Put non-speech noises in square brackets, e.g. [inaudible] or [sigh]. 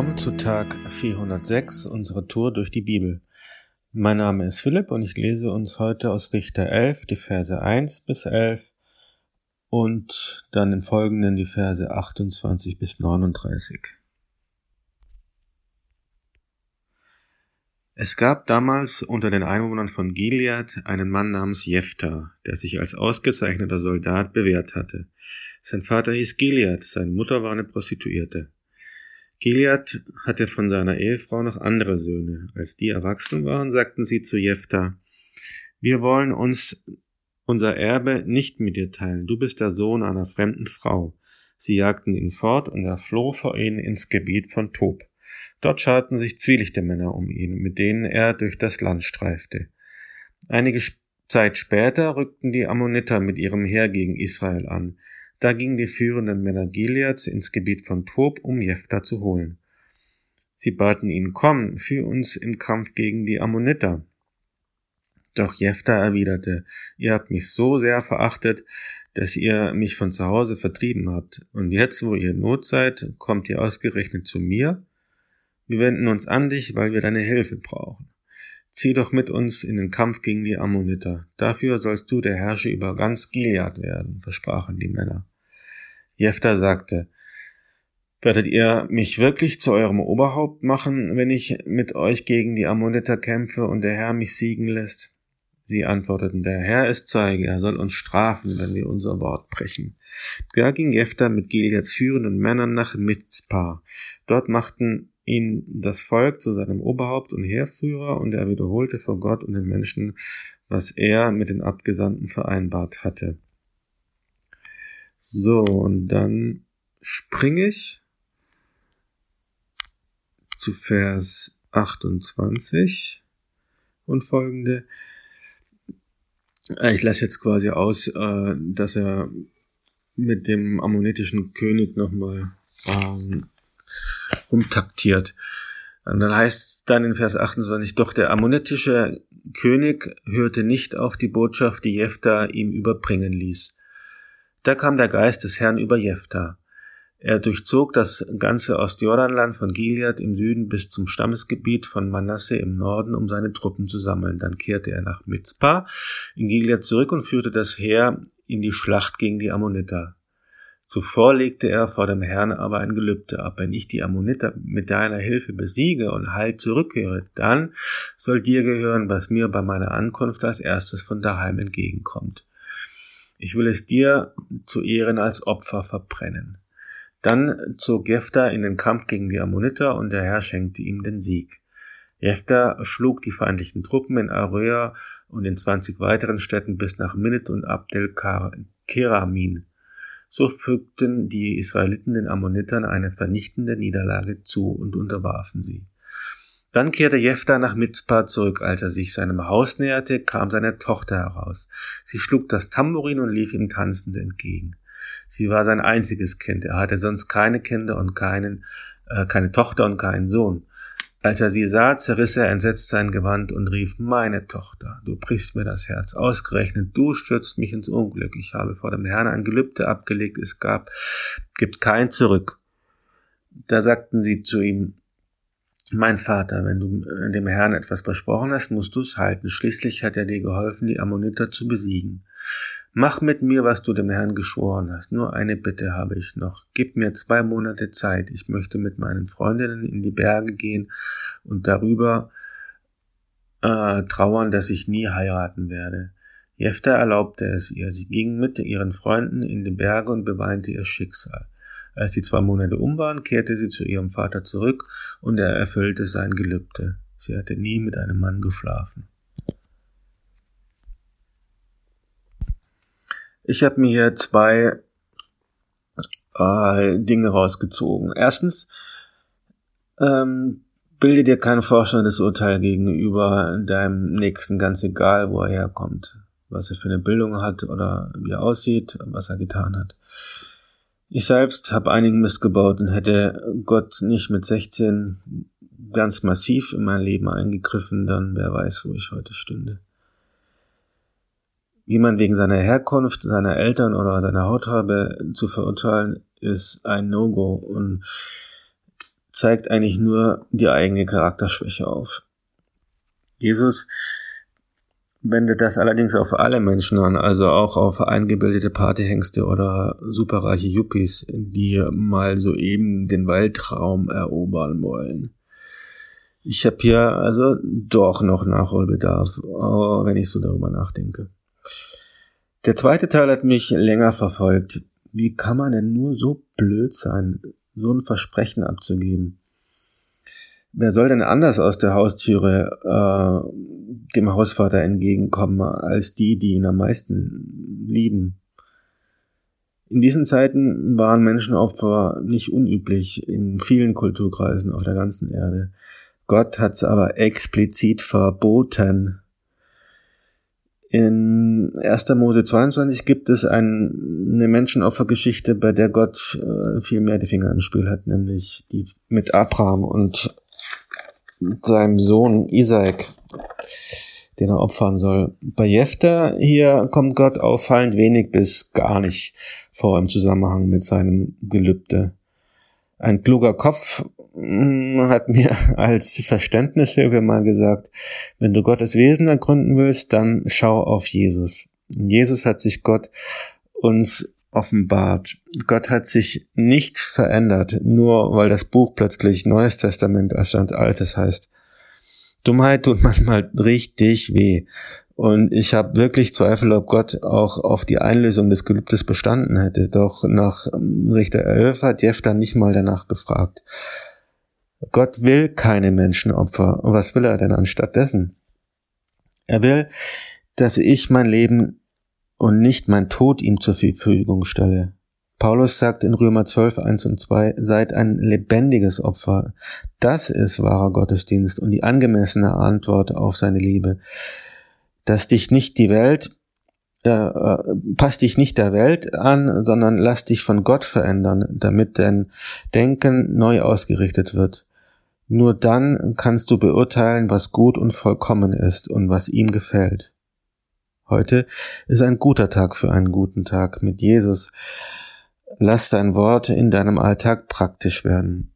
Willkommen zu Tag 406 unserer Tour durch die Bibel. Mein Name ist Philipp und ich lese uns heute aus Richter 11 die Verse 1 bis 11 und dann in folgenden die Verse 28 bis 39. Es gab damals unter den Einwohnern von Gilead einen Mann namens Jephthah, der sich als ausgezeichneter Soldat bewährt hatte. Sein Vater hieß Gilead, seine Mutter war eine Prostituierte. Gilead hatte von seiner Ehefrau noch andere Söhne. Als die erwachsen waren, sagten sie zu Jephthah, wir wollen uns unser Erbe nicht mit dir teilen. Du bist der Sohn einer fremden Frau. Sie jagten ihn fort und er floh vor ihnen ins Gebiet von Tob. Dort scharten sich zwielichte Männer um ihn, mit denen er durch das Land streifte. Einige Zeit später rückten die Ammoniter mit ihrem Heer gegen Israel an. Da gingen die führenden Männer Gileads ins Gebiet von Tob, um Jephthah zu holen. Sie baten ihn, komm, führ uns im Kampf gegen die Ammoniter. Doch Jephthah erwiderte, ihr habt mich so sehr verachtet, dass ihr mich von zu Hause vertrieben habt. Und jetzt, wo ihr Not seid, kommt ihr ausgerechnet zu mir? Wir wenden uns an dich, weil wir deine Hilfe brauchen. Zieh doch mit uns in den Kampf gegen die Ammoniter. Dafür sollst du der Herrscher über ganz Gilead werden, versprachen die Männer. Jephthah sagte, werdet ihr mich wirklich zu eurem Oberhaupt machen, wenn ich mit euch gegen die Ammoniter kämpfe und der Herr mich siegen lässt? Sie antworteten, der Herr ist Zeuge, er soll uns strafen, wenn wir unser Wort brechen. Da ging Jephthah mit Gileads führenden Männern nach Mitzpah. Dort machten ihn das Volk zu seinem Oberhaupt und Heerführer und er wiederholte vor Gott und den Menschen, was er mit den Abgesandten vereinbart hatte. So, und dann springe ich zu Vers 28 und folgende. Äh, ich lasse jetzt quasi aus, äh, dass er mit dem ammonitischen König nochmal ähm, rumtaktiert. Und dann heißt dann in Vers 28, doch der ammonitische König hörte nicht auf die Botschaft, die Jephthah ihm überbringen ließ. Da kam der Geist des Herrn über Jephthah. Er durchzog das ganze Ostjordanland von Gilead im Süden bis zum Stammesgebiet von Manasse im Norden, um seine Truppen zu sammeln. Dann kehrte er nach Mitzpah in Gilead zurück und führte das Heer in die Schlacht gegen die Ammoniter. Zuvor legte er vor dem Herrn aber ein Gelübde ab, wenn ich die Ammoniter mit deiner Hilfe besiege und heil zurückkehre, dann soll dir gehören, was mir bei meiner Ankunft als erstes von daheim entgegenkommt. Ich will es dir zu Ehren als Opfer verbrennen. Dann zog Jephthah in den Kampf gegen die Ammoniter und der Herr schenkte ihm den Sieg. Jephthah schlug die feindlichen Truppen in Aroea und in zwanzig weiteren Städten bis nach Minit und Abdel Keramin. So fügten die Israeliten den Ammonitern eine vernichtende Niederlage zu und unterwarfen sie. Dann kehrte Jephthah nach Mitzpah zurück. Als er sich seinem Haus näherte, kam seine Tochter heraus. Sie schlug das Tambourin und lief ihm tanzend entgegen. Sie war sein einziges Kind. Er hatte sonst keine Kinder und keinen, äh, keine Tochter und keinen Sohn. Als er sie sah, zerriss er entsetzt sein Gewand und rief, meine Tochter, du brichst mir das Herz. Ausgerechnet du stürzt mich ins Unglück. Ich habe vor dem Herrn ein Gelübde abgelegt. Es gab, gibt kein Zurück. Da sagten sie zu ihm, mein Vater, wenn du äh, dem Herrn etwas versprochen hast, musst du es halten. Schließlich hat er dir geholfen, die Ammoniter zu besiegen. Mach mit mir, was du dem Herrn geschworen hast. Nur eine Bitte habe ich noch. Gib mir zwei Monate Zeit. Ich möchte mit meinen Freundinnen in die Berge gehen und darüber äh, trauern, dass ich nie heiraten werde. Jefter erlaubte es ihr. Sie ging mit ihren Freunden in die Berge und beweinte ihr Schicksal. Als die zwei Monate um waren, kehrte sie zu ihrem Vater zurück und er erfüllte sein Gelübde. Sie hatte nie mit einem Mann geschlafen. Ich habe mir hier zwei äh, Dinge rausgezogen. Erstens, ähm, bilde dir kein vorstellendes Urteil gegenüber deinem Nächsten, ganz egal, wo er herkommt, was er für eine Bildung hat oder wie er aussieht, was er getan hat. Ich selbst habe einigen Mist gebaut und hätte Gott nicht mit 16 ganz massiv in mein Leben eingegriffen, dann wer weiß, wo ich heute stünde. Jemand wegen seiner Herkunft, seiner Eltern oder seiner Hautfarbe zu verurteilen, ist ein No-Go. Und zeigt eigentlich nur die eigene Charakterschwäche auf. Jesus wendet das allerdings auf alle Menschen an, also auch auf eingebildete Partyhengste oder superreiche Yuppies, die mal soeben den Weltraum erobern wollen. Ich habe hier also doch noch Nachholbedarf, wenn ich so darüber nachdenke. Der zweite Teil hat mich länger verfolgt. Wie kann man denn nur so blöd sein, so ein Versprechen abzugeben? Wer soll denn anders aus der Haustüre äh, dem Hausvater entgegenkommen, als die, die ihn am meisten lieben? In diesen Zeiten waren Menschenopfer nicht unüblich in vielen Kulturkreisen auf der ganzen Erde. Gott hat es aber explizit verboten. In 1. Mose 22 gibt es ein, eine Menschenopfergeschichte, bei der Gott äh, viel mehr die Finger im Spiel hat, nämlich die mit Abraham und seinem Sohn Isaac, den er opfern soll. Bei Jephtha hier kommt Gott auffallend wenig bis gar nicht vor im Zusammenhang mit seinem Gelübde. Ein kluger Kopf hm, hat mir [laughs] als Verständnishilfe mal gesagt, wenn du Gottes Wesen ergründen willst, dann schau auf Jesus. Jesus hat sich Gott uns offenbart. Gott hat sich nicht verändert, nur weil das Buch plötzlich Neues Testament anstatt Altes heißt. Dummheit tut [laughs] manchmal richtig weh. Und ich habe wirklich Zweifel, ob Gott auch auf die Einlösung des Gelübdes bestanden hätte. Doch nach Richter 11 hat Jeff dann nicht mal danach gefragt. Gott will keine Menschenopfer. Was will er denn anstattdessen? Er will, dass ich mein Leben und nicht mein Tod ihm zur Verfügung stelle. Paulus sagt in Römer 12, 1 und 2, seid ein lebendiges Opfer. Das ist wahrer Gottesdienst und die angemessene Antwort auf seine Liebe. Dass dich nicht die Welt, äh, äh, passt dich nicht der Welt an, sondern lass dich von Gott verändern, damit dein Denken neu ausgerichtet wird. Nur dann kannst du beurteilen, was gut und vollkommen ist und was ihm gefällt. Heute ist ein guter Tag für einen guten Tag mit Jesus. Lass dein Wort in deinem Alltag praktisch werden.